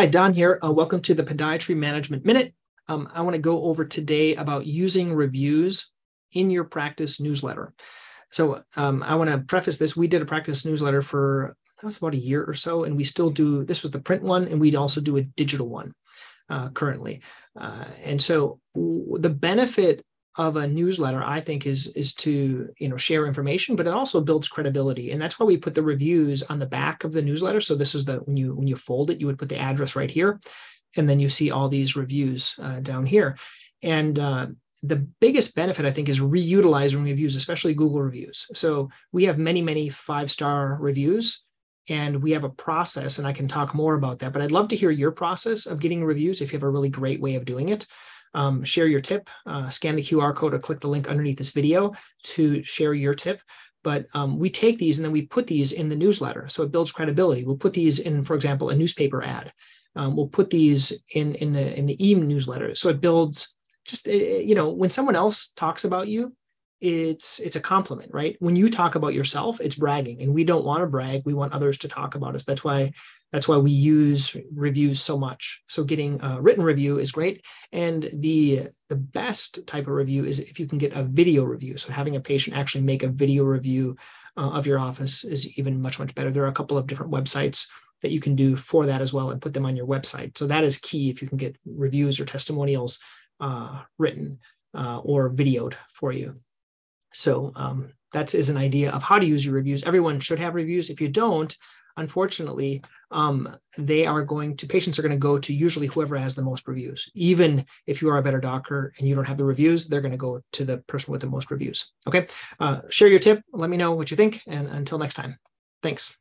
Hi, Don here. Uh, welcome to the Podiatry Management Minute. Um, I want to go over today about using reviews in your practice newsletter. So um, I want to preface this. We did a practice newsletter for that was about a year or so, and we still do. This was the print one, and we'd also do a digital one uh, currently. Uh, and so the benefit of a newsletter i think is is to you know share information but it also builds credibility. And that's why we put the reviews on the back of the newsletter. So this is the when you when you fold it you would put the address right here and then you see all these reviews uh, down here. And uh, the biggest benefit i think is reutilizing reviews especially google reviews. So we have many many five star reviews and we have a process and i can talk more about that. But i'd love to hear your process of getting reviews if you have a really great way of doing it um, share your tip, uh, scan the QR code or click the link underneath this video to share your tip. But um, we take these and then we put these in the newsletter. So it builds credibility. We'll put these in, for example, a newspaper ad. Um, we'll put these in, in the in the e-newsletter. So it builds just, eh, eh, you know, when someone else talks about you, it's it's a compliment right? When you talk about yourself it's bragging and we don't want to brag. We want others to talk about us. That's why that's why we use reviews so much. So getting a written review is great and the the best type of review is if you can get a video review. So having a patient actually make a video review uh, of your office is even much much better. There are a couple of different websites that you can do for that as well and put them on your website. So that is key if you can get reviews or testimonials uh, written uh, or videoed for you so um, that is an idea of how to use your reviews. Everyone should have reviews. If you don't, unfortunately, um, they are going to patients are going to go to usually whoever has the most reviews. Even if you are a better doctor and you don't have the reviews, they're going to go to the person with the most reviews. Okay, uh, share your tip. Let me know what you think, and until next time, thanks.